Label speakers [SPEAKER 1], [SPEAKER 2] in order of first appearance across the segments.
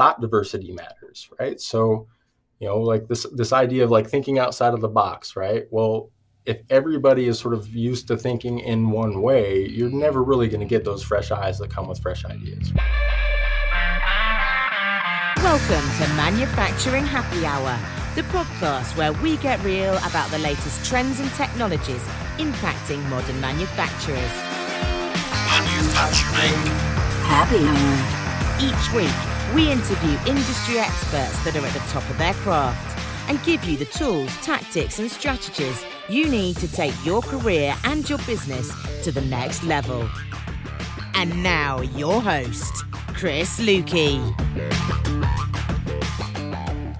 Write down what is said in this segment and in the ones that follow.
[SPEAKER 1] thought diversity matters, right? So, you know, like this this idea of like thinking outside of the box, right? Well, if everybody is sort of used to thinking in one way, you're never really going to get those fresh eyes that come with fresh ideas.
[SPEAKER 2] Welcome to Manufacturing Happy Hour, the podcast where we get real about the latest trends and technologies impacting modern manufacturers.
[SPEAKER 3] Manufacturing
[SPEAKER 2] Happy Hour. Each week, we interview industry experts that are at the top of their craft and give you the tools, tactics, and strategies you need to take your career and your business to the next level. And now, your host, Chris Luecke.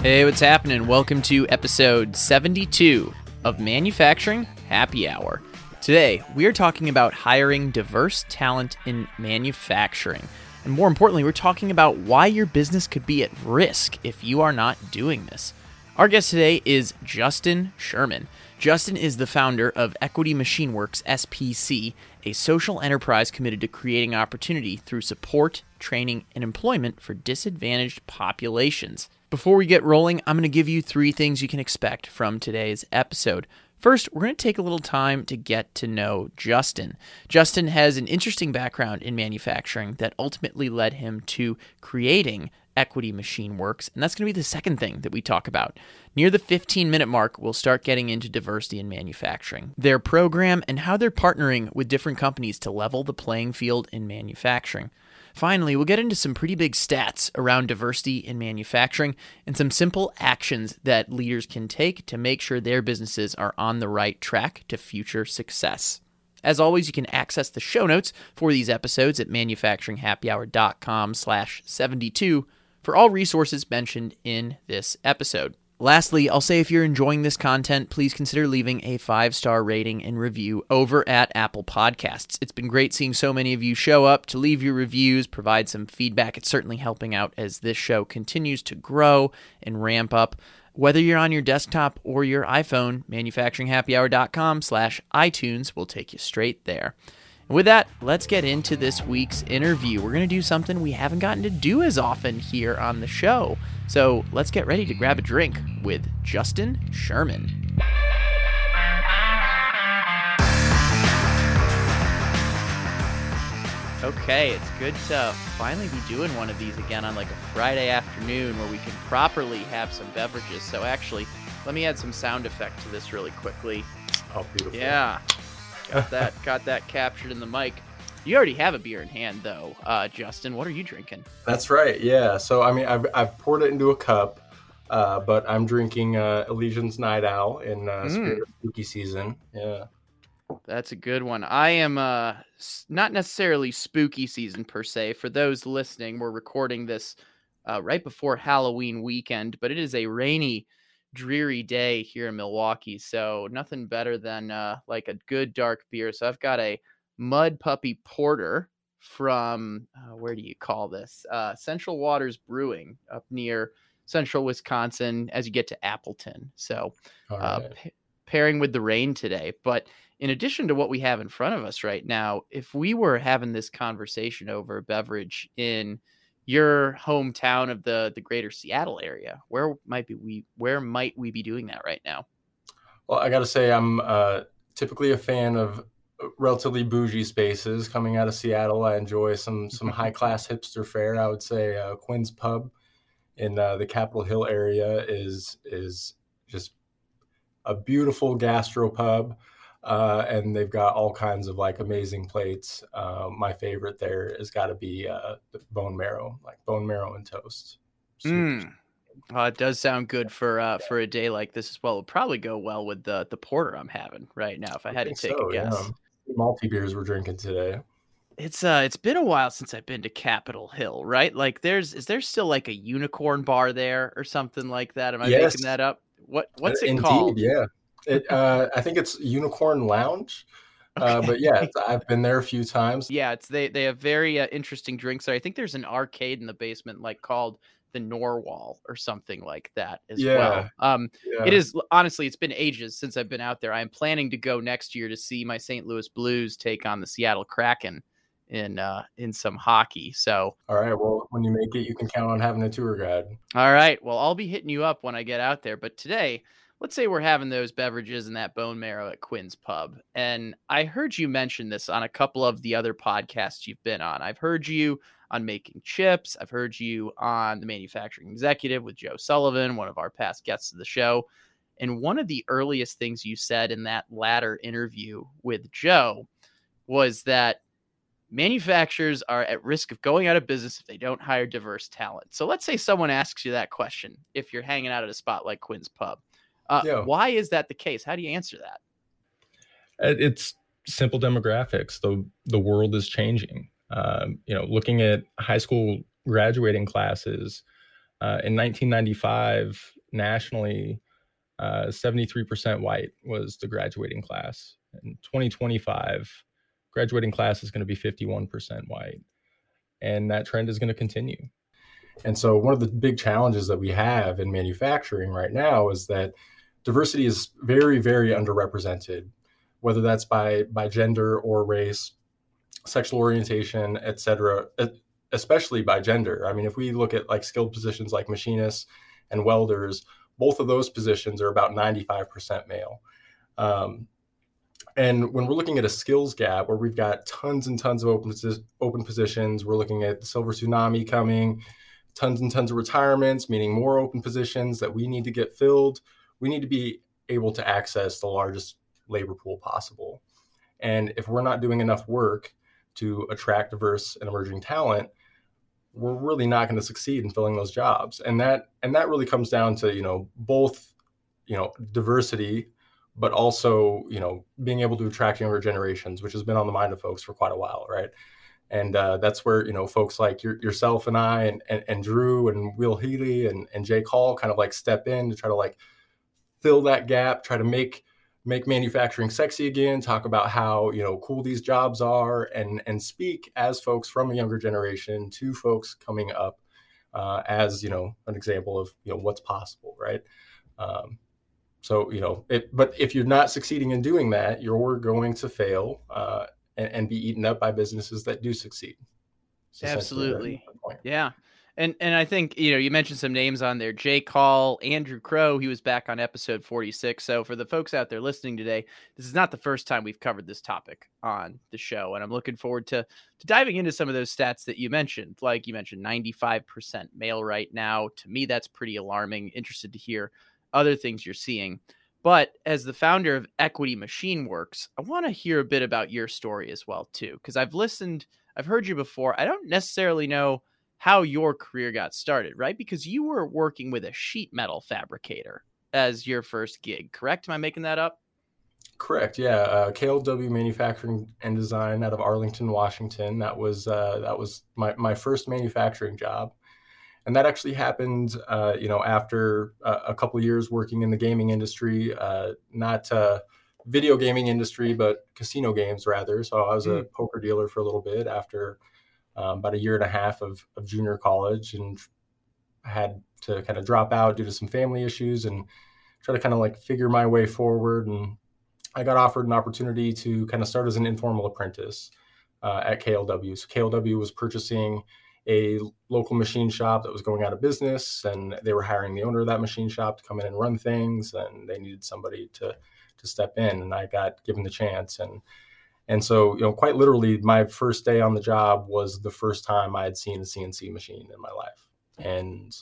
[SPEAKER 4] Hey, what's happening? Welcome to episode 72 of Manufacturing Happy Hour. Today, we are talking about hiring diverse talent in manufacturing. And more importantly, we're talking about why your business could be at risk if you are not doing this. Our guest today is Justin Sherman. Justin is the founder of Equity Machine Works SPC, a social enterprise committed to creating opportunity through support, training, and employment for disadvantaged populations. Before we get rolling, I'm going to give you three things you can expect from today's episode. First, we're going to take a little time to get to know Justin. Justin has an interesting background in manufacturing that ultimately led him to creating Equity Machine Works, and that's going to be the second thing that we talk about. Near the 15 minute mark, we'll start getting into diversity in manufacturing, their program, and how they're partnering with different companies to level the playing field in manufacturing. Finally, we'll get into some pretty big stats around diversity in manufacturing and some simple actions that leaders can take to make sure their businesses are on the right track to future success. As always, you can access the show notes for these episodes at manufacturinghappyhour.com slash 72 for all resources mentioned in this episode. Lastly, I'll say if you're enjoying this content, please consider leaving a five star rating and review over at Apple Podcasts. It's been great seeing so many of you show up to leave your reviews, provide some feedback. It's certainly helping out as this show continues to grow and ramp up. Whether you're on your desktop or your iPhone, manufacturinghappyhour.com slash iTunes will take you straight there. And with that, let's get into this week's interview. We're going to do something we haven't gotten to do as often here on the show. So let's get ready to grab a drink with Justin Sherman. Okay, it's good to finally be doing one of these again on like a Friday afternoon where we can properly have some beverages. So actually, let me add some sound effect to this really quickly.
[SPEAKER 1] Oh, beautiful.
[SPEAKER 4] Yeah. Got that got that captured in the mic. You already have a beer in hand though, uh, Justin. What are you drinking?
[SPEAKER 1] That's right. Yeah. So I mean, I've, I've poured it into a cup, uh, but I'm drinking uh, Elysian's Night Owl in uh,
[SPEAKER 4] Mm.
[SPEAKER 1] spirit of spooky season. Yeah.
[SPEAKER 4] That's a good one. I am uh not necessarily spooky season per se. For those listening, we're recording this uh, right before Halloween weekend, but it is a rainy, dreary day here in Milwaukee. So nothing better than uh, like a good dark beer. So I've got a Mud Puppy Porter from uh, where do you call this? Uh, Central Waters Brewing up near Central Wisconsin as you get to Appleton. So uh,
[SPEAKER 1] right.
[SPEAKER 4] pa- pairing with the rain today. But in addition to what we have in front of us right now, if we were having this conversation over a beverage in your hometown of the the greater Seattle area, where might be we where might we be doing that right now?
[SPEAKER 1] Well, I got to say, I'm uh, typically a fan of relatively bougie spaces coming out of Seattle. I enjoy some some high class hipster fare. I would say uh, Quinn's Pub in uh, the Capitol Hill area is is just a beautiful gastro pub, uh, and they've got all kinds of like amazing plates. Uh, my favorite there has got to be uh, the bone marrow, like bone marrow and toast.
[SPEAKER 4] Mm. Uh, it does sound good for uh, for a day like this as well. It'll probably go well with the the porter I'm having right now. If I had to take
[SPEAKER 1] so,
[SPEAKER 4] a guess.
[SPEAKER 1] Multi beers we're drinking today.
[SPEAKER 4] It's uh it's been a while since I've been to Capitol Hill, right? Like there's is there still like a unicorn bar there or something like that? Am I
[SPEAKER 1] Yes.
[SPEAKER 4] making that up? What what's it
[SPEAKER 1] Indeed,
[SPEAKER 4] called?
[SPEAKER 1] Yeah, it. Uh, I think it's Unicorn Lounge. Uh, but yeah, I've been there a few times.
[SPEAKER 4] Yeah, it's they they have very uh, interesting drinks there. I think there's an arcade in the basement like called the Narwhal or something like that as well.
[SPEAKER 1] Yeah.
[SPEAKER 4] Um
[SPEAKER 1] Yeah.
[SPEAKER 4] it is honestly it's been ages since I've been out there. I'm planning to go next year to see my St. Louis Blues take on the Seattle Kraken in uh, in some hockey. So,
[SPEAKER 1] all right. Well, when you make it, you can count on having a tour guide.
[SPEAKER 4] All right. Well, I'll be hitting you up when I get out there. But today, let's say we're having those beverages and that bone marrow at Quinn's Pub, and I heard you mention this on a couple of the other podcasts you've been on. I've heard you on making chips. I've heard you on the manufacturing executive with Joe Sullivan, one of our past guests of the show. And one of the earliest things you said in that latter interview with Joe was that manufacturers are at risk of going out of business if they don't hire diverse talent. So let's say someone asks you that question if you're hanging out at a spot like Quinn's Pub. Uh, yeah. Why is that the case? How do you answer that?
[SPEAKER 1] It's simple demographics. the The world is changing. Um, you know, looking at high school graduating classes uh, in 1995 nationally, uh, 73% white was the graduating class. In 2025, graduating class is going to be 51% white. And that trend is going to continue. And so, one of the big challenges that we have in manufacturing right now is that diversity is very, very underrepresented, whether that's by, by gender or race, sexual orientation, et cetera, especially by gender. I mean, if we look at like skilled positions like machinists and welders, both of those positions are about 95% male. Um, and when we're looking at a skills gap where we've got tons and tons of open, open positions, we're looking at the silver tsunami coming, tons and tons of retirements, meaning more open positions that we need to get filled. We need to be able to access the largest labor pool possible. And if we're not doing enough work to attract diverse and emerging talent, we're really not going to succeed in filling those jobs. And that and that really comes down to, you know, both, you know, diversity but also you know being able to attract younger generations which has been on the mind of folks for quite a while right and uh, that's where you know folks like your, yourself and i and, and, and, drew and will healy and, and jake hall kind of like step in to try to like fill that gap try to make make manufacturing sexy again talk about how you know cool these jobs are and and speak as folks from a younger generation to folks coming up uh, as you know an example of you know what's possible right um, so you know, it, but if you're not succeeding in doing that, you're going to fail uh, and, and, be eaten up by businesses that do succeed.
[SPEAKER 4] Absolutely, yeah. And and I think you know you mentioned some names on there. Jake Hall, Andrew Crow. He was back on episode forty six. So for the folks out there listening today, this is not the first time we've covered this topic on the show, and I'm looking forward to to diving into some of those stats that you mentioned. Like you mentioned, ninety five percent male right now. To me, that's pretty alarming. Interested to hear other things you're seeing. But as the founder of Equity Machine Works, I want to hear a bit about your story as well too, because I've listened, I've heard you before. I don't necessarily know how your career got started, right? Because you were working with a sheet metal fabricator as your first gig, correct? Am I making that up?
[SPEAKER 1] Correct. Yeah, uh, KLW Manufacturing and Design out of Arlington, Washington. That was uh, that was my my first manufacturing job and that actually happened, uh, you know, after a, a couple years working in the gaming industry, uh, not uh, video gaming industry, but casino games rather. So I was mm. a poker dealer for a little bit after um, about a year and a half of, of junior college, and I had to kind of drop out due to some family issues and try to kind of like figure my way forward. And I got offered an opportunity to kind of start as an informal apprentice uh, at KLW. So KLW was purchasing a local machine shop that was going out of business and they were hiring the owner of that machine shop to come in and run things and they needed somebody to to step in and I got given the chance and and so you know quite literally my first day on the job was the first time I had seen a CNC machine in my life and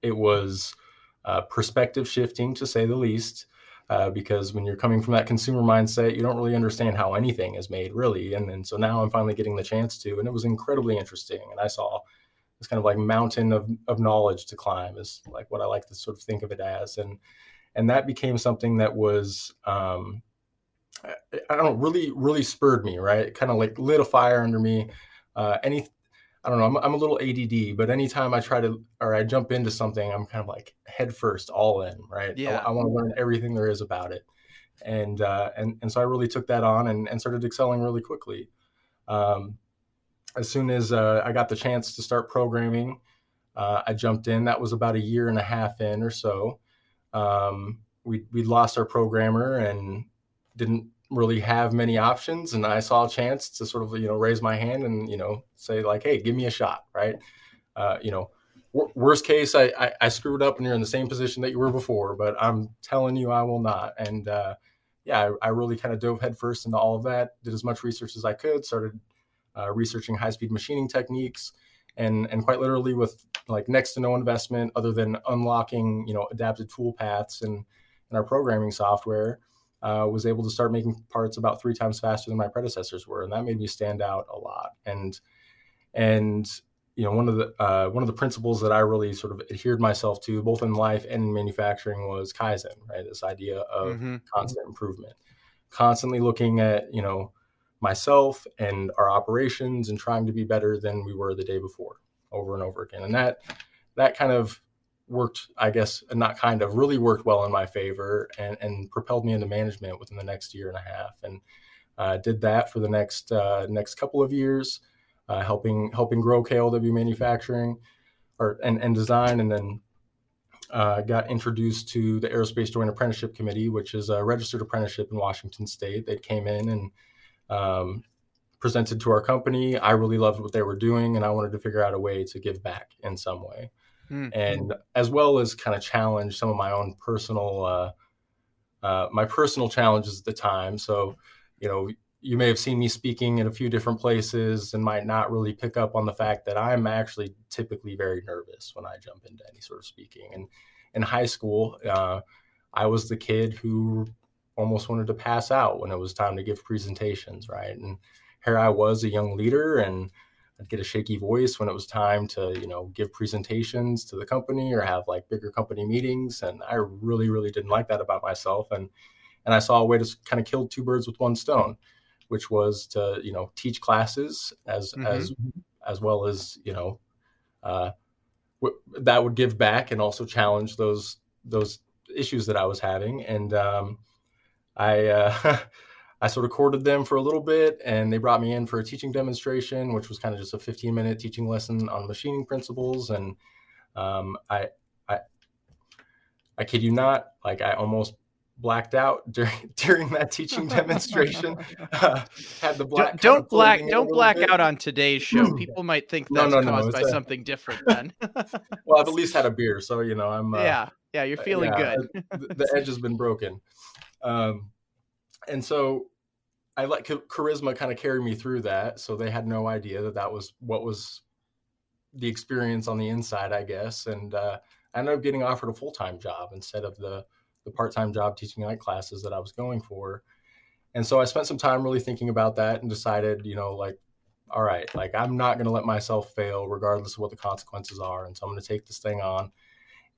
[SPEAKER 1] it was uh, perspective shifting to say the least uh, because when you're coming from that consumer mindset, you don't really understand how anything is made, really. And, so now I'm finally getting the chance to, and it was incredibly interesting. And I saw this kind of like mountain of, of knowledge to climb, is like what I like to sort of think of it as. And and that became something that was um, I, I don't know, really, really spurred me, right? It kind of like lit a fire under me. Uh, any I don't know. I'm, I'm a little ADD, but anytime I try to or I jump into something, I'm kind of like head first, all in, right?
[SPEAKER 4] Yeah.
[SPEAKER 1] I, I want to learn everything there is about it, and uh, and and so I really took that on and, and started excelling really quickly. Um, as soon as uh, I got the chance to start programming, uh, I jumped in. That was about a year and a half in or so. Um, we we lost our programmer and didn't really have many options and i saw a chance to sort of you know raise my hand and you know say like hey give me a shot right? Uh, you know worst case I, I, I screwed up and you're in the same position that you were before but i'm telling you i will not. And uh, yeah I, I really kind of dove headfirst into all of that did as much research as i could started uh, researching high speed machining techniques and and quite literally with like next to no investment other than unlocking you know adapted tool paths and and our programming software uh, was able to start making parts about three times faster than my predecessors were, and that made me stand out a lot. And and you know one of the uh, one of the principles that I really sort of adhered myself to, both in life and in manufacturing, was kaizen. Right, this idea of mm-hmm. constant improvement, constantly looking at you know myself and our operations and trying to be better than we were the day before, over and over again. And that that kind of worked, I guess, not kind of, really worked well in my favor and, and propelled me into management within the next year and a half. And uh, did that for the next uh, next couple of years, uh, helping helping grow KLW manufacturing or and, and design, and then uh, got introduced to the Aerospace Joint Apprenticeship Committee, which is a registered apprenticeship in Washington State. They came in and um, presented to our company. I really loved what they were doing, and I wanted to figure out a way to give back in some way mm-hmm. and as well as kind of challenge some of my own personal uh, uh, my personal challenges at the time. So, you know, you may have seen me speaking in a few different places and might not really pick up on the fact that I'm actually typically very nervous when I jump into any sort of speaking. And in high school, uh, I was the kid who almost wanted to pass out when it was time to give presentations, right? And here I was, a young leader, and I'd get a shaky voice when it was time to, you know, give presentations to the company or have like bigger company meetings. And I really, really didn't like that about myself. And and I saw a way to kind of kill two birds with one stone, which was to, you know, teach classes as mm-hmm. as as well as, you know, uh, w- that would give back and also challenge those those issues that I was having. And um, I uh, I sort of courted them for a little bit, and they brought me in for a teaching demonstration, which was kind of just a 15 minute teaching lesson on machining principles. And um, I, I, I kid you not, like I almost blacked out during during that teaching demonstration. uh,
[SPEAKER 4] had the black. Don't, don't black. Don't black bit. out on today's show. People might think that's no, no, caused no, by a, something different. Then.
[SPEAKER 1] well, I've at least had a beer, so you know I'm. Uh,
[SPEAKER 4] yeah, yeah, you're feeling yeah,
[SPEAKER 1] good. the, the, edge has been broken, um, and so I let charisma kind of carry me through that. So they had no idea that that was what was the experience on the inside, I guess. And uh, I ended up getting offered a full time job instead of the the part time job teaching night classes that I was going for. And so I spent some time really thinking about that and decided, you know, like, all right, like I'm not going to let myself fail regardless of what the consequences are. And so I'm going to take this thing on.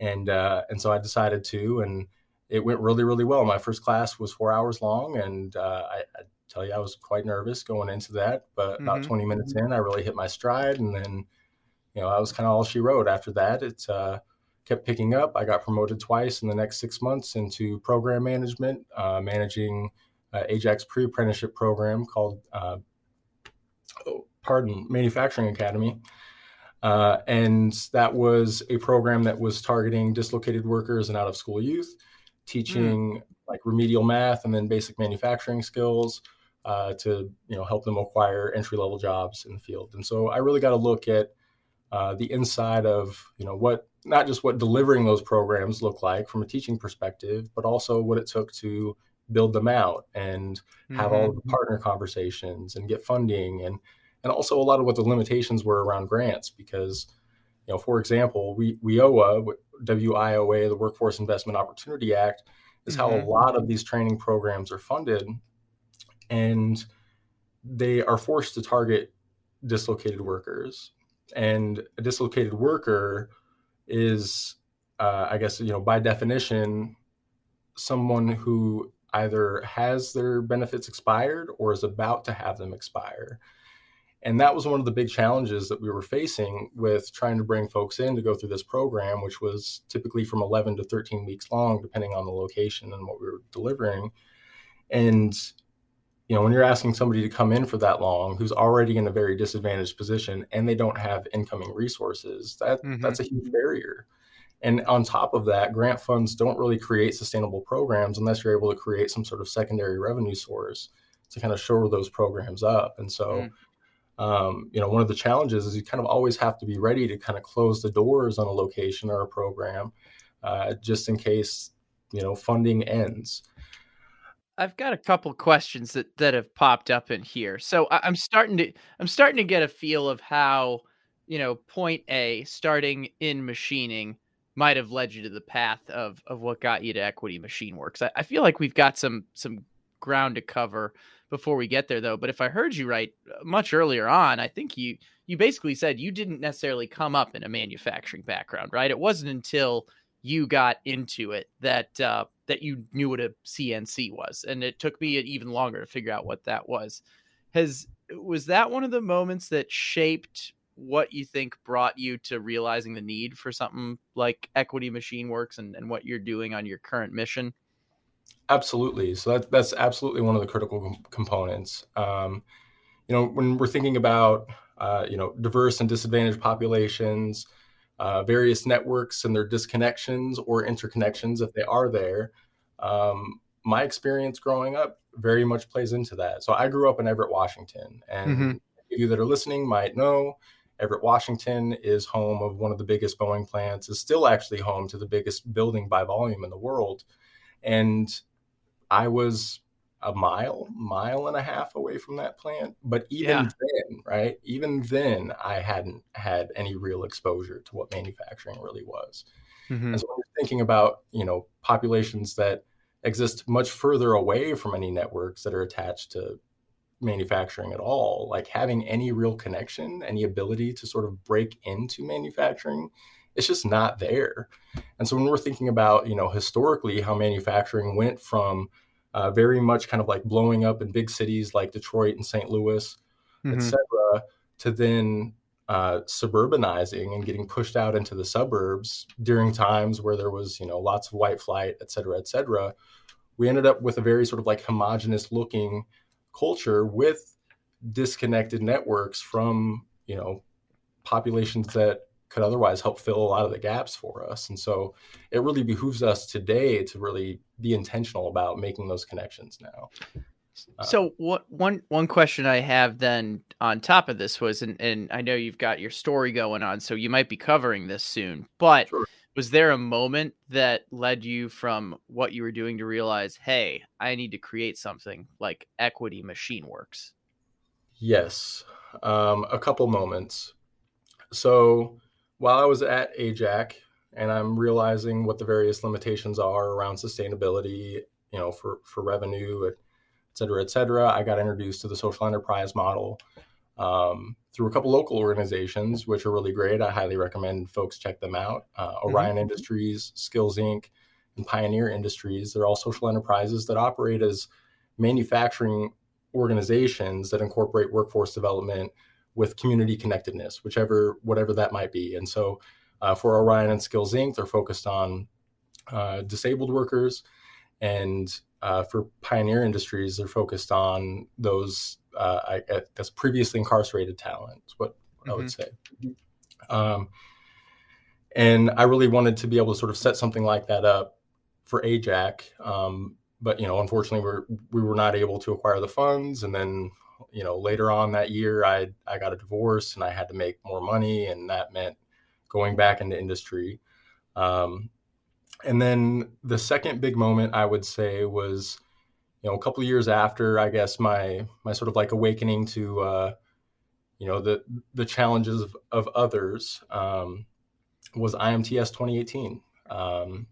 [SPEAKER 1] And uh, and so I decided to, and it went really, really well. My first class was four hours long, and uh, I, I tell you, I was quite nervous going into that. But mm-hmm. about 20 minutes in, I really hit my stride. And then, you know, I was kind of all she wrote. After that, it uh, kept picking up. I got promoted twice in the next six months into program management, uh, managing uh, AJAC's pre apprenticeship program called, uh, oh, pardon, Manufacturing Academy. Uh, and that was a program that was targeting dislocated workers and out of school youth, teaching mm. like remedial math and then basic manufacturing skills, uh, to you know help them acquire entry level jobs in the field. And so I really got to look at uh, the inside of you know what not just what delivering those programs look like from a teaching perspective, but also what it took to build them out and have mm-hmm. all the partner conversations and get funding and and also a lot of what the limitations were around grants because you know for example we WIOA WIOA the Workforce Investment Opportunity Act is mm-hmm. how a mm-hmm. lot of these training programs are funded and they are forced to target dislocated workers. And a dislocated worker is, uh, I guess, you know, by definition, someone who either has their benefits expired or is about to have them expire. And that was one of the big challenges that we were facing with trying to bring folks in to go through this program, which was typically from 11 to 13 weeks long, depending on the location and what we were delivering. And you know, when you're asking somebody to come in for that long who's already in a very disadvantaged position and they don't have incoming resources, that mm-hmm. that's a huge barrier. And on top of that, grant funds don't really create sustainable programs unless you're able to create some sort of secondary revenue source to kind of shore those programs up. And so, mm. um, you know, one of the challenges is you kind of always have to be ready to kind of close the doors on a location or a program uh, just in case, you know, funding ends.
[SPEAKER 4] I've got a couple questions that that have popped up in here. So I, I'm starting to I'm starting to get a feel of how you know point A starting in machining might have led you to the path of of what got you to Equity Machine Works. I, I feel like we've got some some ground to cover before we get there though. But if I heard you right uh, much earlier on, I think you you basically said you didn't necessarily come up in a manufacturing background, right? It wasn't until you got into it that uh, that you knew what a CNC was, and it took me even longer to figure out what that was. Has was that one of the moments that shaped what you think brought you to realizing the need for something like Equity Machine Works and, and what you're doing on your current mission?
[SPEAKER 1] Absolutely. So that, that's absolutely one of the critical com- components. Um, you know, when we're thinking about uh, you know diverse and disadvantaged populations, uh, various networks and their disconnections or interconnections, if they are there, um, my experience growing up very much plays into that. So I grew up in Everett, Washington, and mm-hmm. you that are listening might know Everett, Washington is home of one of the biggest Boeing plants, is still actually home to the biggest building by volume in the world. And I was a mile, mile and a half away from that plant. But even yeah. then, right, even then, I hadn't had any real exposure to what manufacturing really was. Mm-hmm. And so when you're thinking about, you know, populations that exist much further away from any networks that are attached to manufacturing at all, like having any real connection, any ability to sort of break into manufacturing, it's just not there. And so when we're thinking about, you know, historically how manufacturing went from uh, very much kind of like blowing up in big cities like Detroit and St. Louis, mm-hmm. et cetera, to then uh, suburbanizing and getting pushed out into the suburbs during times where there was, you know, lots of white flight, et cetera, et cetera. We ended up with a very sort of like homogenous looking culture with disconnected networks from you know populations that could otherwise help fill a lot of the gaps for us and so it really behooves us today to really be intentional about making those connections now
[SPEAKER 4] uh, so what one one question I have then on top of this was and, and I know you've got your story going on, so you might be covering this soon, but sure was there a moment that led you from what you were doing to realize, hey, I need to create something like Equity Machine Works?
[SPEAKER 1] Yes, um, a couple moments. So while I was at AJAC and I'm realizing what the various limitations are around sustainability, you know, for, for revenue, et cetera, et cetera, I got introduced to the social enterprise model um, through a couple local organizations, which are really great. I highly recommend folks check them out. Uh, mm-hmm. Orion mm-hmm. Industries, Skills Inc., and Pioneer Industries. They're all social enterprises that operate as manufacturing organizations that incorporate workforce development with community connectedness, whichever whatever that might be. And so, uh, for Orion and Skills Inc., they're focused on uh, disabled workers, and uh, for Pioneer Industries, they're focused on those uh, I, I guess previously incarcerated talent is what, mm-hmm. I would mm-hmm. say. Um, and I really wanted to be able to sort of set something like that up for AJAC. Um, but you know, unfortunately, we we were not able to acquire the funds. And then, you know, later on that year, I I got a divorce and I had to make more money, and that meant going back into industry. Um, and then the second big moment I would say was you know, a couple of years after, I guess my my sort of like awakening to, uh, you know, the the challenges of, of others um, was IMTS 2018. Um,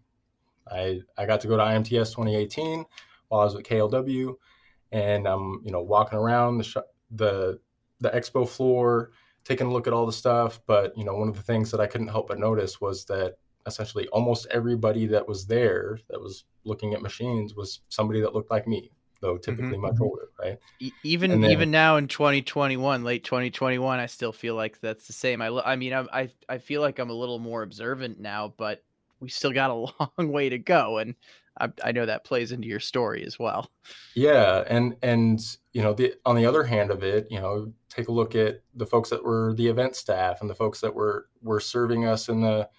[SPEAKER 1] I I got to go to IMTS 2018 while I was at KLW, and I'm you know walking around the sh- the the expo floor, taking a look at all the stuff. But you know, one of the things that I couldn't help but notice was that essentially almost everybody that was there that was looking at machines was somebody that looked like me though typically mm-hmm. much mm-hmm. older right
[SPEAKER 4] even then, even now in 2021 late 2021 i still feel like that's the same i i mean I i feel like i'm a little more observant now but we still got a long way to go and I, I know that plays into your story as well
[SPEAKER 1] yeah and and you know the on the other hand of it you know take a look at the folks that were the event staff and the folks that were were serving us in the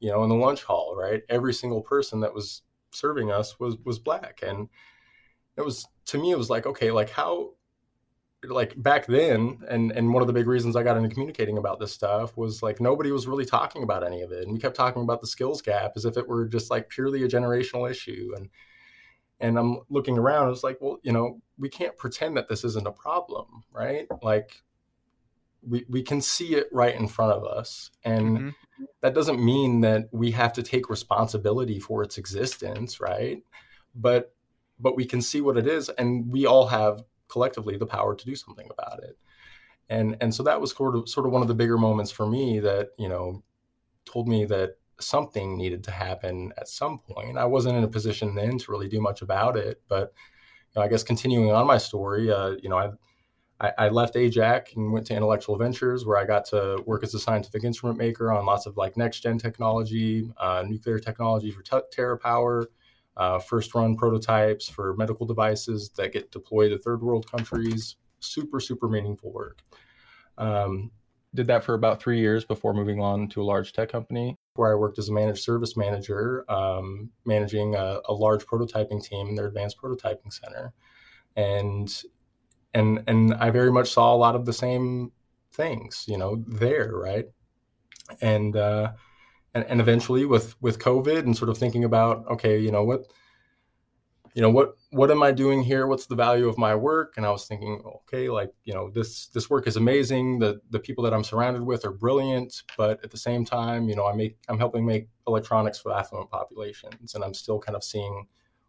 [SPEAKER 1] you know, in the lunch hall, right? Every single person that was serving us was was black, and it was to me, it was like, okay, like how, like back then, and and one of the big reasons I got into communicating about this stuff was like nobody was really talking about any of it, and we kept talking about the skills gap as if it were just like purely a generational issue, and and I'm looking around, it's like, well, you know, we can't pretend that this isn't a problem, right? Like we, we can see it right in front of us. And mm-hmm. that doesn't mean that we have to take responsibility for its existence, right? But but we can see what it is and we all have collectively the power to do something about it. And and so that was sort of sort of one of the bigger moments for me that, you know, told me that something needed to happen at some point. I wasn't in a position then to really do much about it, but you know, I guess continuing on my story, uh, you know, I I, left AJAC and went to Intellectual Ventures, where I got to work as a scientific instrument maker on lots of like next gen technology, uh, nuclear technology for t- TerraPower, uh, first run prototypes for medical devices that get deployed to third world countries. Super, super meaningful work. Um, did that for about three years before moving on to a large tech company where I worked as a managed service manager, um, managing a, a, large prototyping team in their advanced prototyping center. And and and I very much saw a lot of the same things, you know, there, right? And uh, and and eventually with with COVID and sort of thinking about, okay, you know what, you know what what am I doing here? What's the value of my work? And I was thinking, okay, like you know, this this work is amazing. The the people that I'm surrounded with are brilliant, but at the same time, you know, I make I'm helping make electronics for affluent populations, and I'm still kind of seeing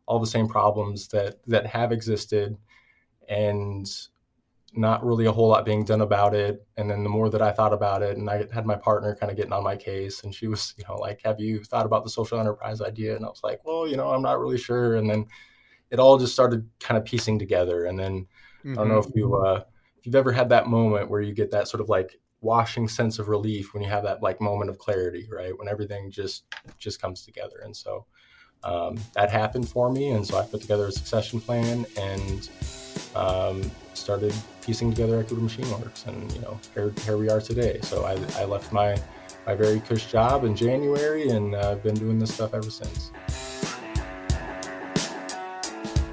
[SPEAKER 1] all the same problems that that have existed and not really a whole lot being done about it. And then the more that I thought about it, and I had my partner kind of getting on my case, and she was, you know, like, "Have you thought about the social enterprise idea?" And I was like, "Well, you know, I'm not really sure." And then it all just started kind of piecing together. And then mm-hmm. I don't know if you mm-hmm. uh, if you've ever had that moment where you get that sort of like washing sense of relief when you have that like moment of clarity, right? When everything just just comes together. And so um, that happened for me, and so I put together a succession plan and um, started piecing together Equity Machine Works, and you know, here, here we are today. So I, I left my my very cush job in January, and I've uh, been doing this stuff ever since.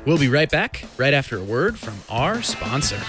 [SPEAKER 4] We'll be right back, right after a word from our sponsor.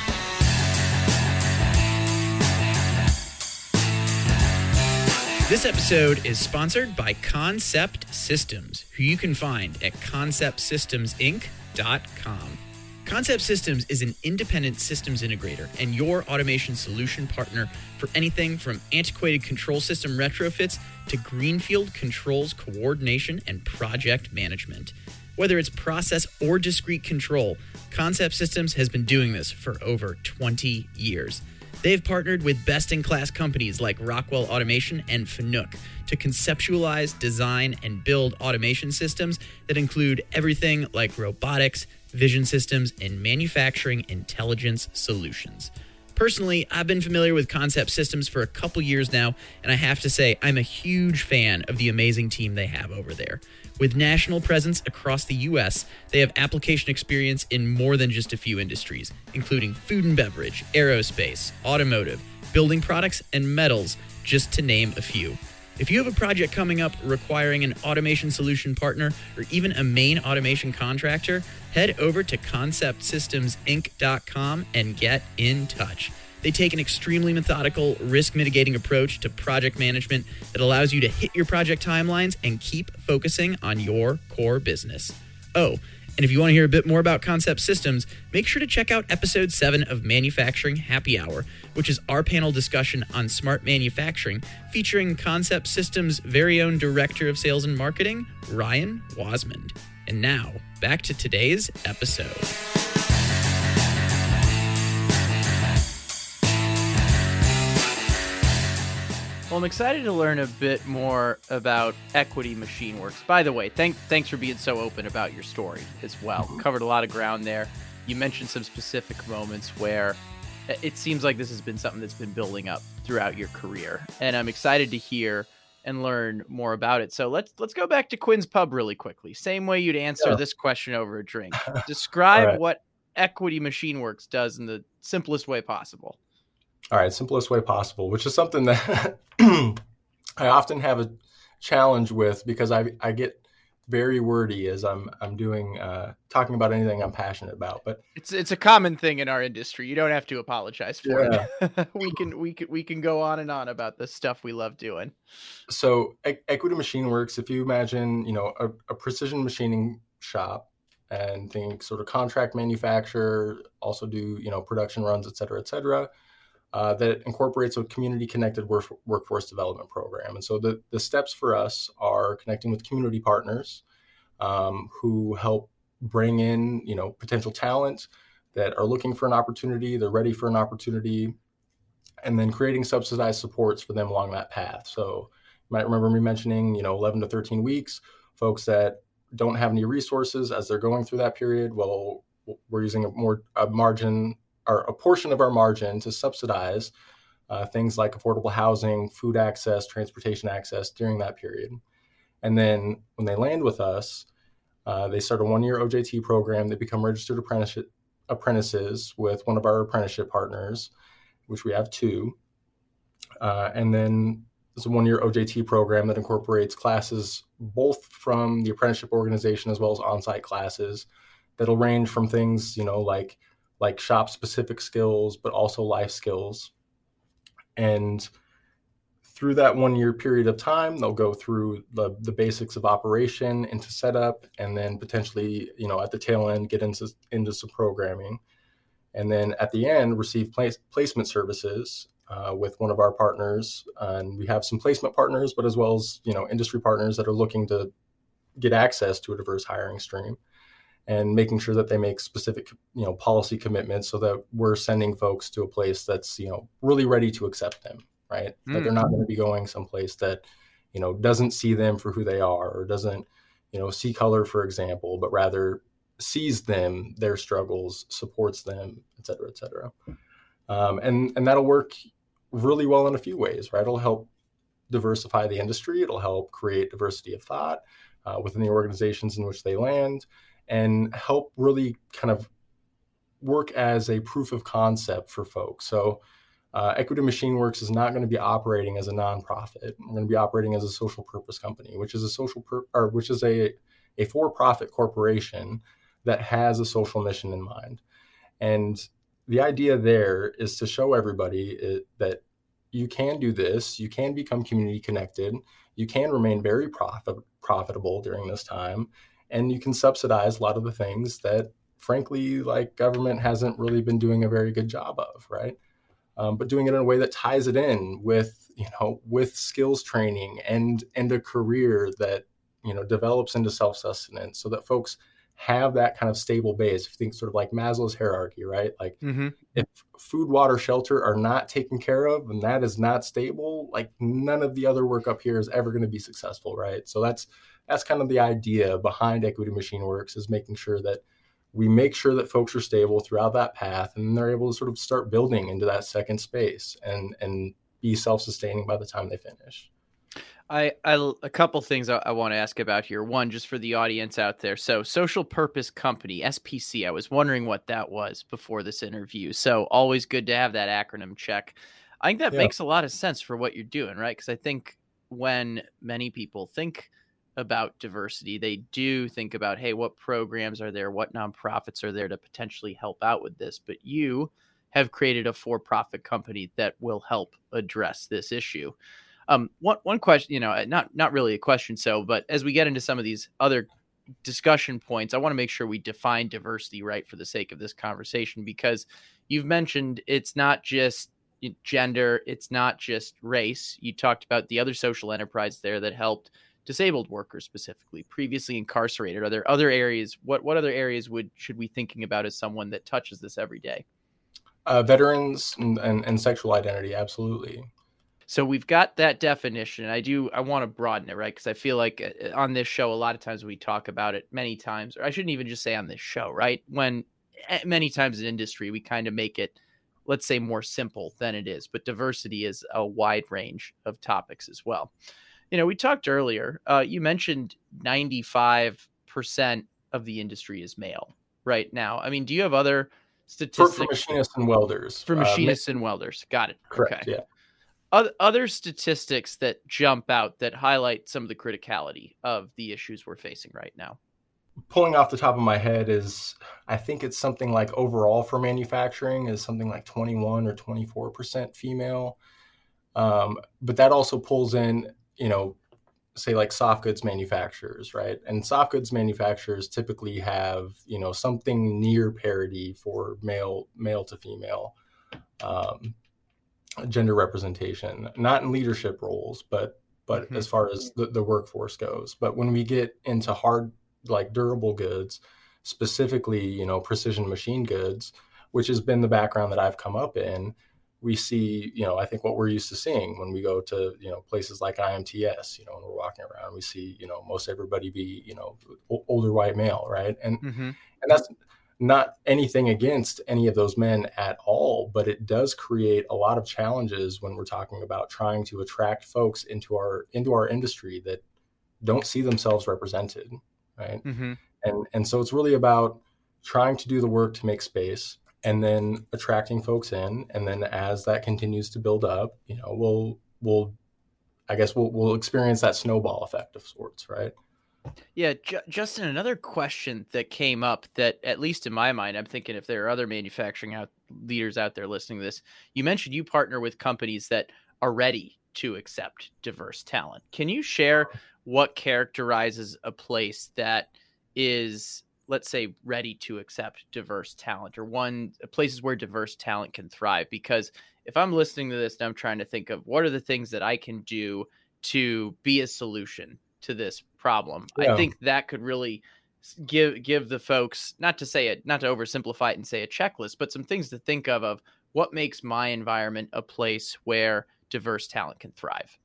[SPEAKER 4] This episode is sponsored by Concept Systems, who you can find at conceptsystemsinc.com. Concept Systems is an independent systems integrator and your automation solution partner for anything from antiquated control system retrofits to greenfield controls coordination and project management. Whether it's process or discrete control, Concept Systems has been doing this for over 20 years. They've partnered with best in class companies like Rockwell Automation and Fanuc to conceptualize, design, and build automation systems that include everything like robotics, vision systems, and manufacturing intelligence solutions. Personally, I've been familiar with Concept Systems for a couple years now, and I have to say, I'm a huge fan of the amazing team they have over there. With national presence across the U.S., they have application experience in more than just a few industries, including food and beverage, aerospace, automotive, building products, and metals, just to name a few. If you have a project coming up requiring an automation solution partner or even a main automation contractor, head over to conceptsystemsinc.com and get in touch. They take an extremely methodical, risk mitigating approach to project management that allows you to hit your project timelines and keep focusing on your core business. Oh, and if you want to hear a bit more about Concept Systems, make sure to check out episode 7 of Manufacturing Happy Hour, which is our panel discussion on smart manufacturing, featuring Concept Systems' very own Director of Sales and Marketing, Ryan Wasmond. And now, back to today's episode. Well, I'm excited to learn a bit more about Equity Machine Works. By the way, thank, thanks for being so open about your story as well. Mm-hmm. Covered a lot of ground there. You mentioned some specific moments where it seems like this has been something that's been building up throughout your career, and I'm excited to hear and learn more about it. So let's let's go back to Quinn's Pub really quickly. Same way you'd answer yeah. this question over a drink. Describe right. what Equity Machine Works does in the simplest way possible.
[SPEAKER 1] All right, simplest way possible, which is something that I often have a challenge with because I I get very wordy as I'm I'm doing uh, talking about anything I'm passionate about. But
[SPEAKER 4] it's it's a common thing in our industry. You don't have to apologize for yeah. it. we can we can we can go on and on about the stuff we love doing.
[SPEAKER 1] So e- Equity Machine Works. If you imagine, you know, a, a precision machining shop and think sort of contract manufacturer, also do you know production runs, et cetera, et cetera. Uh, that incorporates a community connected work, workforce development program. And so the, the steps for us are connecting with community partners um, who help bring in, you know, potential talent that are looking for an opportunity, they're ready for an opportunity, and then creating subsidized supports for them along that path. So you might remember me mentioning, you know, 11 to 13 weeks, folks that don't have any resources as they're going through that period. Well, we're using a more a margin a portion of our margin to subsidize uh, things like affordable housing, food access, transportation access during that period. And then when they land with us, uh, they start a one year OJT program. They become registered apprentices with one of our apprenticeship partners, which we have two. Uh, and then it's a one year OJT program that incorporates classes both from the apprenticeship organization as well as on site classes that'll range from things, you know, like like shop specific skills, but also life skills. And through that one year period of time, they'll go through the, the basics of operation into setup, and then potentially, you know, at the tail end, get into, into some programming. And then at the end, receive place, placement services uh, with one of our partners. and we have some placement partners, but as well as, you know, industry partners that are looking to get access to a diverse hiring stream and making sure that they make specific you know policy commitments so that we're sending folks to a place that's you know really ready to accept them right? Mm. that they're not going to be going someplace that you know doesn't see them for who they are or doesn't you know see color for example but rather sees them their struggles supports them et cetera et cetera. Um, and and that'll work really well in a few ways right? It'll help diversify the industry. It'll help create diversity of thought uh, within the organizations in which they land and help really kind of work as a proof of concept for folks. So, uh, Equity Machine Works is not going to be operating as a nonprofit. We're going to be operating as a social purpose company, which is a social per- or which is a a for-profit corporation that has a social mission in mind. And the idea there is to show everybody it, that you can do this, you can become community connected, you can remain very profit, profitable during this time, and you can subsidize a lot of the things that frankly like government hasn't really been doing a very good job of right? Um, but doing it in a way that ties it in with you know with skills training and and a career that you know develops into self-sustenance so that folks have that kind of stable base. If you think sort of like maslow's hierarchy right? Like mm-hmm. if food water shelter are not taken care of and that is not stable. Like none of the other work up here is ever going to be successful right? So that's that's kind of the idea behind Equity Machine Works is making sure that we make sure that folks are stable throughout that path and they're able to sort of start building into that second space and and be self-sustaining by the time they finish.
[SPEAKER 4] I, I a couple things I, I, want to ask about here. One, just for the audience out there. So, social purpose company (SPC). I was wondering what that was before this interview. So, always good to have that acronym check. I think that yeah. makes a lot of sense for what you're doing, right? Because I think when many people think about diversity. They do think about, hey, what programs are there? What nonprofits are there to potentially help out with this? But you have created a for profit company that will help address this issue. Um, one, one question, you know, not, not really a question. So, but as we get into some of these other discussion points, I want to make sure we define diversity right for the sake of this conversation because you've mentioned it's not just gender, it's not just race. You talked about the other social enterprise there that helped disabled workers specifically, previously incarcerated? Are there other areas? What what other areas would should we thinking about as someone that touches this every day?
[SPEAKER 1] Uh, veterans and, and, and sexual identity, absolutely.
[SPEAKER 4] So we've got that definition. I do. I want to broaden it, right? Because I feel like uh, on this show, a lot of times we talk about it many times, or I shouldn't even just say on this show, right? When eh, many times in industry, we kind of make it, let's say, more simple than it is. But diversity is a wide range of topics as well you know, we talked earlier. Uh, you mentioned 95% of the industry is male right now. I mean, do you have other statistics
[SPEAKER 1] for, for machinists and welders?
[SPEAKER 4] For uh, machinists and welders, got it.
[SPEAKER 1] Correct. Okay. Yeah.
[SPEAKER 4] other statistics that jump out that highlight some of the criticality of the issues we're facing right now
[SPEAKER 1] pulling off the top of my head is i think it's something like overall for manufacturing is something like 21 or 24 percent female um, but that also pulls in you know say like soft goods manufacturers right and soft goods manufacturers typically have you know something near parity for male male to female um, gender representation, not in leadership roles, but but mm-hmm. as far as the, the workforce goes. But when we get into hard, like durable goods, specifically, you know, precision machine goods, which has been the background that I've come up in, we see, you know, I think what we're used to seeing when we go to, you know, places like IMTS, you know, when we're walking around, we see, you know, most everybody be, you know, older white male, right? And mm-hmm. and that's not anything against any of those men at all, but it does create a lot of challenges when we're talking about trying to attract folks into our into our industry that don't see themselves represented, right? Mm-hmm. And and so it's really about trying to do the work to make space and then attracting folks in and then as that continues to build up, you know, we'll we'll I guess we'll we'll experience that snowball effect of sorts, right?
[SPEAKER 4] Yeah, J- Justin, another question that came up that, at least in my mind, I'm thinking if there are other manufacturing out leaders out there listening to this, you mentioned you partner with companies that are ready to accept diverse talent. Can you share what characterizes a place that is, let's say, ready to accept diverse talent, or one uh, places where diverse talent can thrive? Because if I'm listening to this and I'm trying to think of what are the things that I can do to be a solution to this problem. Yeah. I think that could really give give the folks not to say it not to oversimplify it and say a checklist, but some things to think of of what makes my environment a place where diverse talent can thrive.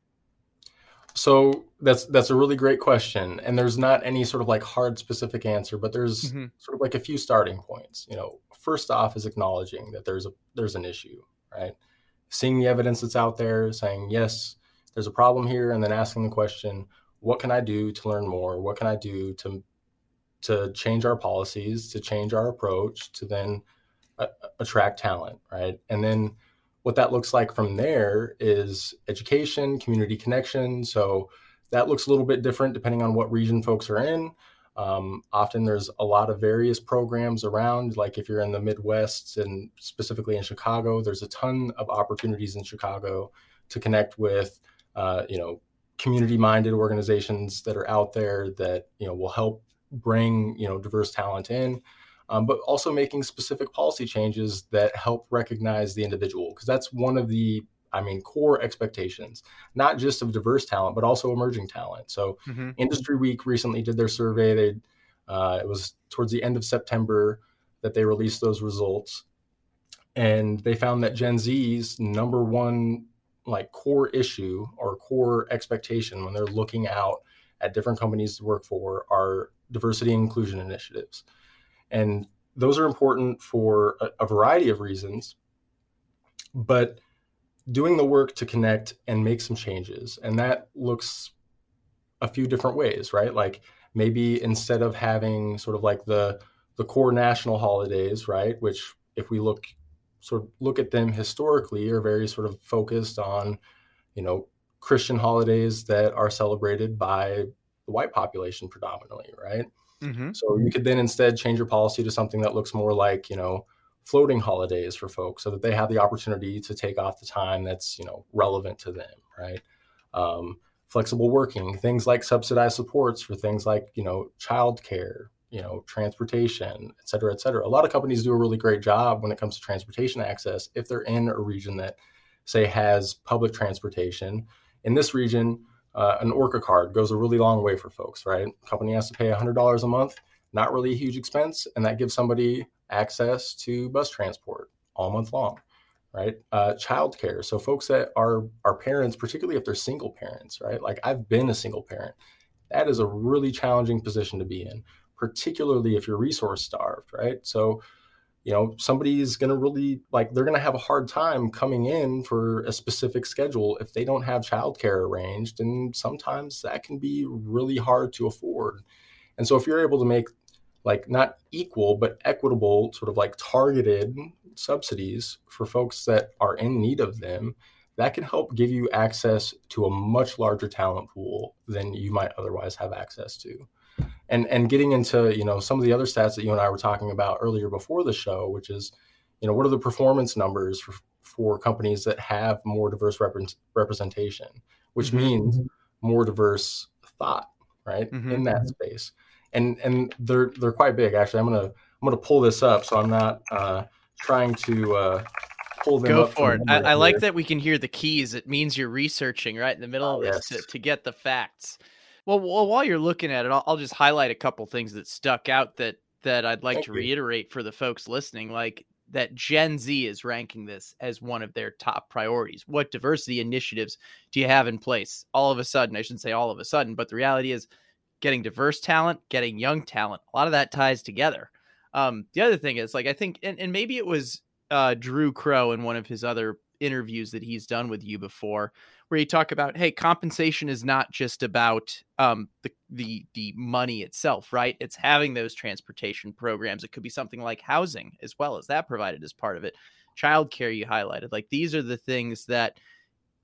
[SPEAKER 1] So that's that's a really great question, and there's not any sort of like hard specific answer, but there's mm-hmm. sort of like a few starting points. You know, first off is acknowledging that there's a there's an issue, right? Seeing the evidence that's out there, saying yes, there's a problem here, and then asking the question, what can I do to learn more? What can I do to to change our policies, to change our approach, to then uh, attract talent, right? And then what that looks like from there is education, community connection. So that looks a little bit different depending on what region folks are in. Um, often there's a lot of various programs around. Like if you're in the Midwest and specifically in Chicago, there's a ton of opportunities in Chicago to connect with, uh, you know, community-minded organizations that are out there that you know will help bring you know diverse talent in, um, but also making specific policy changes that help recognize the individual because that's one of the I mean core expectations, not just of diverse talent but also emerging talent. So mm-hmm. Industry Week recently did their survey. They uh, it was towards the end of September that they released those results, and they found that Gen Z's number one like core issue or core expectation when they're looking out at different companies to work for are diversity and inclusion initiatives. And those are important for a, a variety of reasons, but doing the work to connect and make some changes. And that looks a few different ways, right? Like maybe instead of having sort of like the the core national holidays, right? Which if we look sort of look at them historically are very sort of focused on, you know, Christian holidays that are celebrated by the white population predominantly, right? Mm-hmm. So you could then instead change your policy to something that looks more like, you know, floating holidays for folks so that they have the opportunity to take off the time that's, you know, relevant to them, right? Um, flexible working, things like subsidized supports for things like, you know, childcare, you know, transportation, et cetera, et cetera. A lot of companies do a really great job when it comes to transportation access if they're in a region that, say, has public transportation. In this region, uh, an Orca card goes a really long way for folks, right? Company has to pay $100 a month, not really a huge expense, and that gives somebody access to bus transport all month long, right? Uh, childcare. So folks that are are parents, particularly if they're single parents, right? Like I've been a single parent. That is a really challenging position to be in particularly if you're resource starved, right? So, you know, somebody's going to really like they're going to have a hard time coming in for a specific schedule if they don't have childcare arranged, and sometimes that can be really hard to afford. And so, if you're able to make like not equal but equitable, sort of like targeted subsidies for folks that are in need of them, that can help give you access to a much larger talent pool than you might otherwise have access to. And and getting into you know some of the other stats that you and I were talking about earlier before the show, which is you know what are the performance numbers for, for companies that have more diverse representation, which mm-hmm. means mm-hmm. more diverse thought, right, mm-hmm. in that mm-hmm. space. And and they're they're quite big. Actually, I'm gonna I'm gonna pull this up so I'm not uh, trying to uh, pull them
[SPEAKER 4] Go for it. I, I like that we can hear the keys. It means you're researching right in the middle oh, of this yes. to, to get the facts. Well, well, while you're looking at it, I'll, I'll, just highlight a couple things that stuck out that that I'd like Thank to you. reiterate for the folks listening. Like that Gen Z is ranking this as one of their top priorities. What diversity initiatives do you have in place? All of a sudden, I shouldn't say all of a sudden, but the reality is getting diverse talent, getting young talent, a lot of that ties together. Um, the other thing is like I think, and, and maybe it was uh, Drew Crow in one of his other interviews that he's done with you before, where you talk about, hey, compensation is not just about um, the the the money itself, right? It's having those transportation programs. It could be something like housing as well as that provided as part of it. Childcare you highlighted. Like these are the things that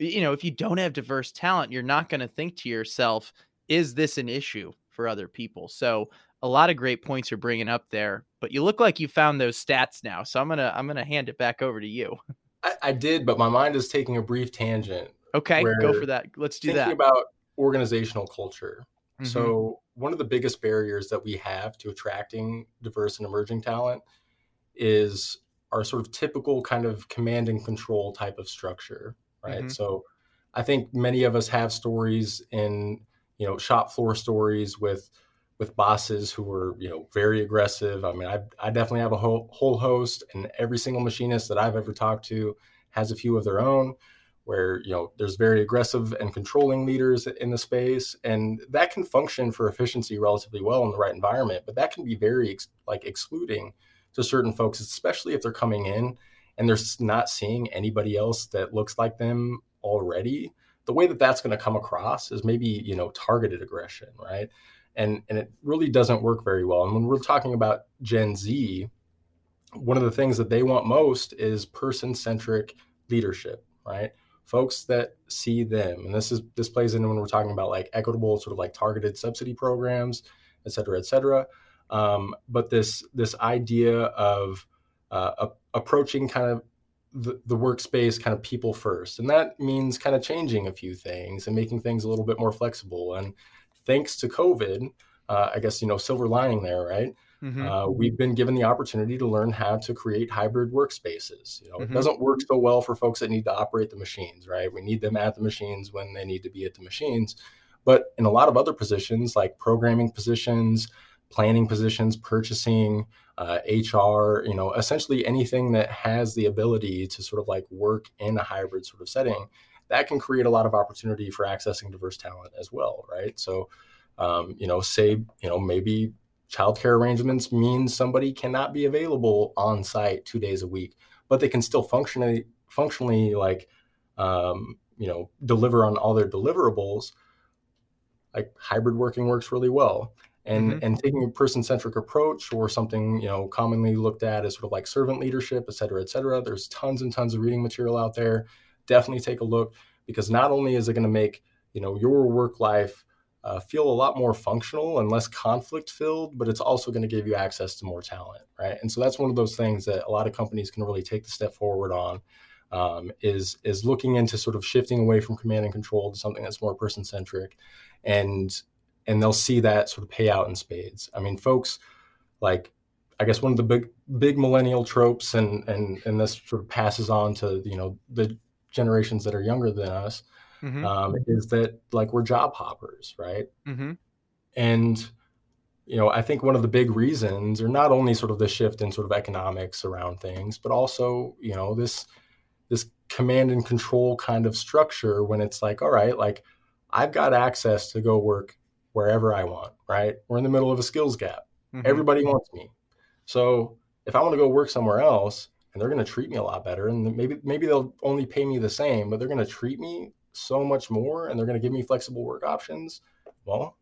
[SPEAKER 4] you know, if you don't have diverse talent, you're not going to think to yourself, is this an issue for other people? So a lot of great points you're bringing up there, but you look like you found those stats now. So I'm gonna I'm gonna hand it back over to you.
[SPEAKER 1] I, I did, but my mind is taking a brief tangent.
[SPEAKER 4] Okay, go for that. Let's do
[SPEAKER 1] thinking
[SPEAKER 4] that.
[SPEAKER 1] About organizational culture. Mm-hmm. So one of the biggest barriers that we have to attracting diverse and emerging talent is our sort of typical kind of command and control type of structure, right? Mm-hmm. So I think many of us have stories in you know shop floor stories with with bosses who were you know very aggressive. I mean, I, I definitely have a whole, whole host, and every single machinist that I've ever talked to has a few of their own. Where you know there's very aggressive and controlling leaders in the space, and that can function for efficiency relatively well in the right environment. But that can be very ex- like excluding to certain folks, especially if they're coming in and they're not seeing anybody else that looks like them already. The way that that's going to come across is maybe you know targeted aggression, right? And and it really doesn't work very well. And when we're talking about Gen Z, one of the things that they want most is person centric leadership, right? Folks that see them, and this is this plays into when we're talking about like equitable, sort of like targeted subsidy programs, et cetera, et cetera. Um, but this this idea of uh, a, approaching kind of the, the workspace kind of people first and that means kind of changing a few things and making things a little bit more flexible and thanks to COVID, uh, I guess, you know, silver lining there, right? Mm-hmm. Uh, we've been given the opportunity to learn how to create hybrid workspaces. You know, mm-hmm. it doesn't work so well for folks that need to operate the machines, right? We need them at the machines when they need to be at the machines. But in a lot of other positions, like programming positions, planning positions, purchasing, uh, HR, you know, essentially anything that has the ability to sort of like work in a hybrid sort of setting that can create a lot of opportunity for accessing diverse talent as well, right? So, um, you know, say, you know, maybe childcare arrangements means somebody cannot be available on site two days a week, but they can still functionally, functionally like, um, you know, deliver on all their deliverables. Like hybrid working works really well. And, mm-hmm. and taking a person-centric approach or something you know commonly looked at as sort of like servant leadership et cetera et cetera there's tons and tons of reading material out there definitely take a look because not only is it going to make you know your work life uh, feel a lot more functional and less conflict filled, but it's also going to give you access to more talent, right? And so that's one of those things that a lot of companies can really take the step forward on. Um, is is looking into sort of shifting away from command and control to something that's more person centric, and and they'll see that sort of pay out in spades. I mean, folks like I guess one of the big big millennial tropes, and and and this sort of passes on to you know the generations that are younger than us mm-hmm. um, is that like we're job hoppers, right? Mm-hmm. And you know, I think one of the big reasons are not only sort of the shift in sort of economics around things, but also you know this this command and control kind of structure when it's like, all right, like I've got access to go work wherever I want, right? We're in the middle of a skills gap. Mm-hmm. Everybody wants me. So if I want to go work somewhere else, and they're going to treat me a lot better and maybe maybe they'll only pay me the same but they're going to treat me so much more and they're going to give me flexible work options well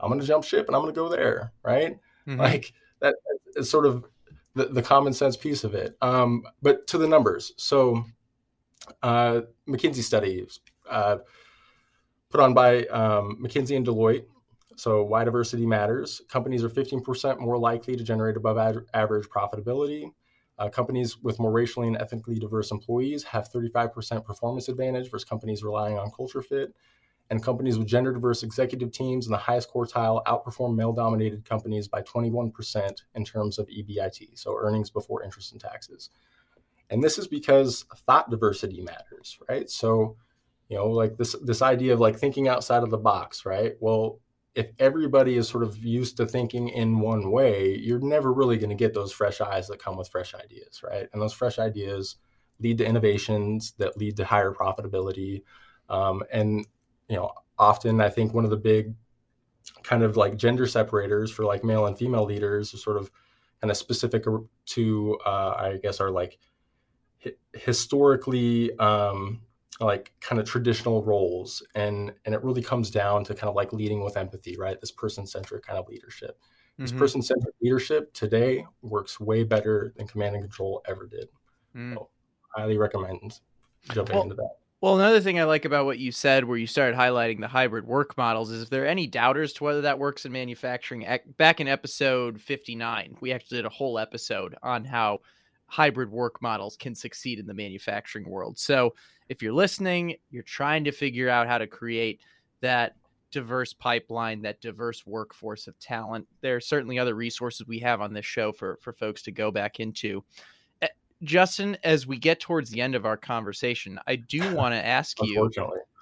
[SPEAKER 1] i'm going to jump ship and i'm going to go there right mm-hmm. like that is sort of the, the, common sense piece of it um, but to the numbers so uh, McKinsey studies uh, put on by um, McKinsey and Deloitte. So, why diversity matters. Companies are 15% more likely to generate above ad- average profitability. Uh, companies with more racially and ethnically diverse employees have 35% performance advantage versus companies relying on culture fit. And companies with gender diverse executive teams in the highest quartile outperform male dominated companies by 21% in terms of EBIT, so earnings before interest and taxes. And this is because thought diversity matters, right? So, you know, like this this idea of like thinking outside of the box, right? Well, if everybody is sort of used to thinking in one way, you're never really going to get those fresh eyes that come with fresh ideas, right? And those fresh ideas lead to innovations that lead to higher profitability. Um, and you know, often I think one of the big kind of like gender separators for like male and female leaders is sort of kind of specific to, uh, I guess, our like hi- historically um, like kind of traditional roles and and it really comes down to kind of like leading with empathy right? This person centric kind of leadership. This mm-hmm. person centric leadership today works way better than command and control ever did. Mm. so, highly recommend jumping
[SPEAKER 4] well,
[SPEAKER 1] into that.
[SPEAKER 4] well another thing i like about what you said where you started highlighting the hybrid work models is if there are any doubters to whether that works in manufacturing back in episode 59 we actually did a whole episode on how hybrid work models can succeed in the manufacturing world. So if you're listening, you're trying to figure out how to create that diverse pipeline, that diverse workforce of talent. There are certainly other resources we have on this show for for folks to go back into. Eh, Justin, as we get towards the end of our conversation, I do want to ask you.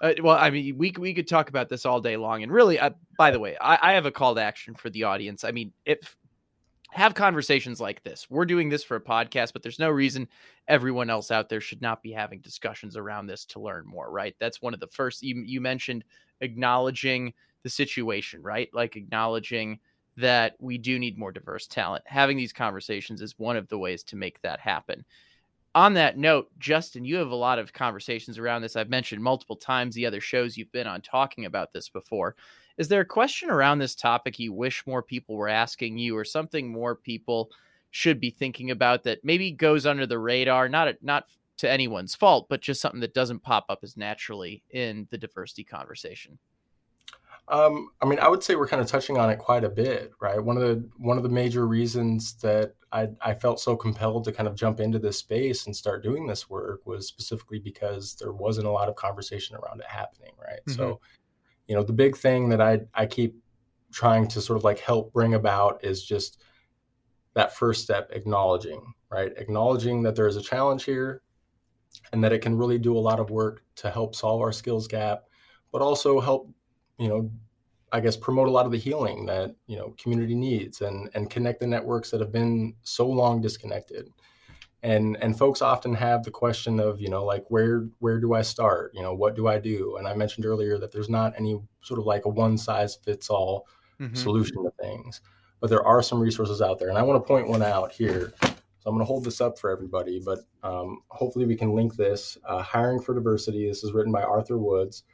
[SPEAKER 4] Uh, well, I mean, we we could talk about this all day long, and really, uh, by the way, I, I have a call to action for the audience. I mean, if have conversations like this. We're doing this for a podcast, but there's no reason everyone else out there should not be having discussions around this to learn more, right? That's one of the first you, you mentioned acknowledging the situation, right? Like acknowledging that we do need more diverse talent. Having these conversations is one of the ways to make that happen. On that note, Justin, you have a lot of conversations around this. I've mentioned multiple times the other shows you've been on talking about this before. Is there a question around this topic you wish more people were asking you, or something more people should be thinking about that maybe goes under the radar, not not to anyone's fault, but just something that doesn't pop up as naturally in the diversity conversation?
[SPEAKER 1] Um, I mean, I would say we're kind of touching on it quite a bit, right? One of the one of the major reasons that I, I felt so compelled to kind of jump into this space and start doing this work was specifically because there wasn't a lot of conversation around it happening, right? Mm-hmm. So you know the big thing that i i keep trying to sort of like help bring about is just that first step acknowledging right? Acknowledging that there is a challenge here and that it can really do a lot of work to help solve our skills gap but also help you know i guess promote a lot of the healing that you know community needs and and connect the networks that have been so long disconnected and and folks often have the question of you know like where where do i start? You know what do i do? And i mentioned earlier that there's not any sort of like a one size fits all mm-hmm. solution to things but there are some resources out there. And i want to point one out here. So i'm going to hold this up for everybody but um, hopefully we can link this. Uh, hiring for diversity this is written by arthur woods.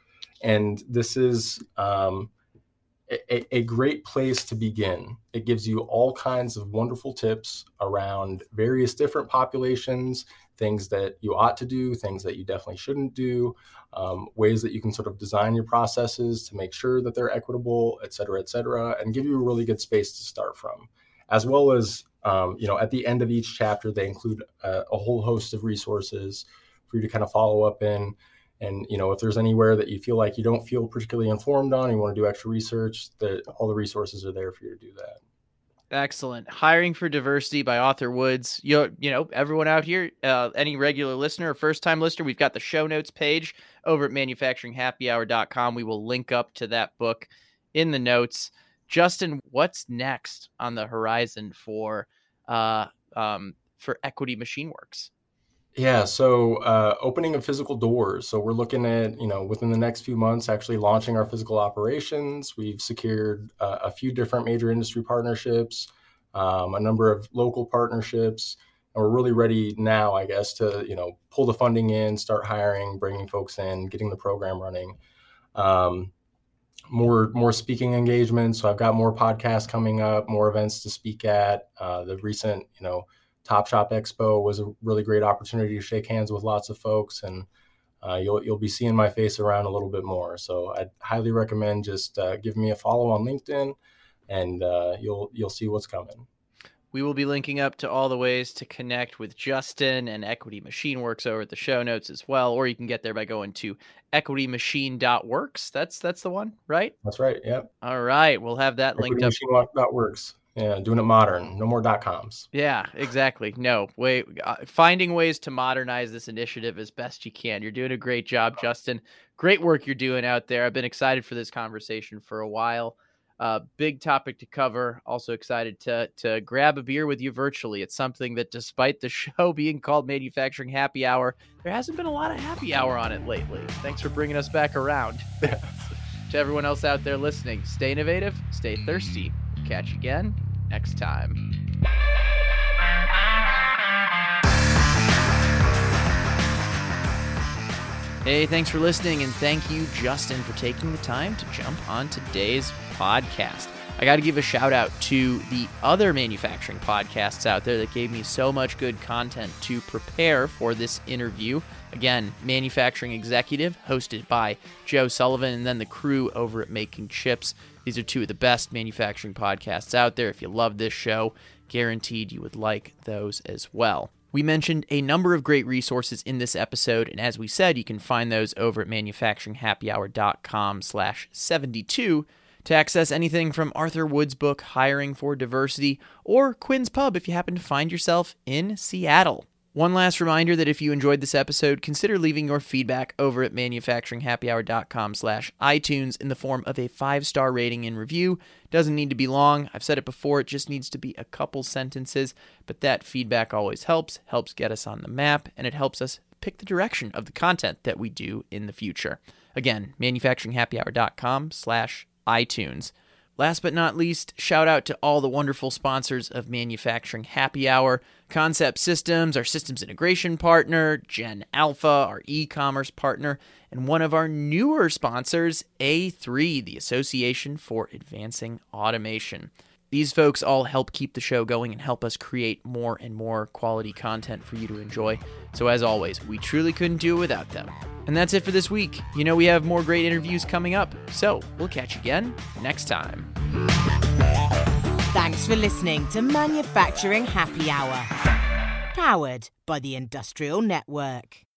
[SPEAKER 1] And this is um, a, a, great place to begin. It gives you all kinds of wonderful tips around various different populations, things that you ought to do, things that you definitely shouldn't do, um, ways that you can sort of design your processes to make sure that they're equitable, et cetera, et cetera, and give you a really good space to start from. As well as, um, you know, at the end of each chapter, they include a, a whole host of resources for you to kind of follow up in and you know, if there's anywhere that you feel like you don't feel particularly informed on, you want to do extra research, that all the resources are there for you to do that.
[SPEAKER 4] Excellent. Hiring for Diversity by Arthur Woods. You, you know, everyone out here, uh, any regular listener or first time listener, we've got the show notes page over at manufacturinghappyhour.com. We will link up to that book in the notes. Justin, what's next on the horizon for uh, um, for Equity Machine Works?
[SPEAKER 1] Yeah, so uh, opening of physical doors. So we're looking at, you know, within the next few months, actually launching our physical operations. We've secured uh, a few different major industry partnerships, um, a number of local partnerships, and we're really ready now, I guess, to you know pull the funding in, start hiring, bringing folks in, getting the program running. Um, more more speaking engagements. So I've got more podcasts coming up, more events to speak at. Uh, the recent, you know Top Shop Expo was a really great opportunity to shake hands with lots of folks and uh, you'll you'll be seeing my face around a little bit more. So I'd highly recommend just uh, giving me a follow on LinkedIn, and uh, you'll you'll see what's coming.
[SPEAKER 4] We will be linking up to all the ways to connect with Justin and Equity Machine Works over at the show notes as well, or you can get there by going to equitymachine.works. That's that's the one, right?
[SPEAKER 1] That's right. Yep.
[SPEAKER 4] All right, we'll have that linked up.
[SPEAKER 1] Works. Yeah, doing it modern. No more dot coms.
[SPEAKER 4] Yeah, exactly. No, wait, uh, finding ways to modernize this initiative as best you can. You're doing a great job, Justin. Great work you're doing out there. I've been excited for this conversation for a while. Uh, big topic to cover. Also excited to to grab a beer with you virtually. It's something that, despite the show being called Manufacturing Happy Hour, there hasn't been a lot of happy hour on it lately. Thanks for bringing us back around. to everyone else out there listening, stay innovative, stay thirsty. Catch you again next time. Hey, thanks for listening, and thank you, Justin, for taking the time to jump on today's podcast. I got to give a shout out to the other manufacturing podcasts out there that gave me so much good content to prepare for this interview. Again, Manufacturing Executive, hosted by Joe Sullivan, and then the crew over at Making Chips. These are two of the best manufacturing podcasts out there. If you love this show, guaranteed you would like those as well. We mentioned a number of great resources in this episode, and as we said, you can find those over at manufacturinghappyhour.com slash 72 to access anything from Arthur Woods' book, Hiring for Diversity, or Quinn's Pub if you happen to find yourself in Seattle. One last reminder that if you enjoyed this episode, consider leaving your feedback over at manufacturinghappyhour.com slash iTunes in the form of a five-star rating and review. Doesn't need to be long. I've said it before, it just needs to be a couple sentences, but that feedback always helps, helps get us on the map, and it helps us pick the direction of the content that we do in the future. Again, manufacturinghappyhour.com slash iTunes. Last but not least, shout out to all the wonderful sponsors of Manufacturing Happy Hour Concept Systems, our systems integration partner, Gen Alpha, our e commerce partner, and one of our newer sponsors, A3, the Association for Advancing Automation. These folks all help keep the show going and help us create more and more quality content for you to enjoy. So, as always, we truly couldn't do it without them. And that's it for this week. You know, we have more great interviews coming up. So, we'll catch you again next time.
[SPEAKER 2] Thanks for listening to Manufacturing Happy Hour, powered by the Industrial Network.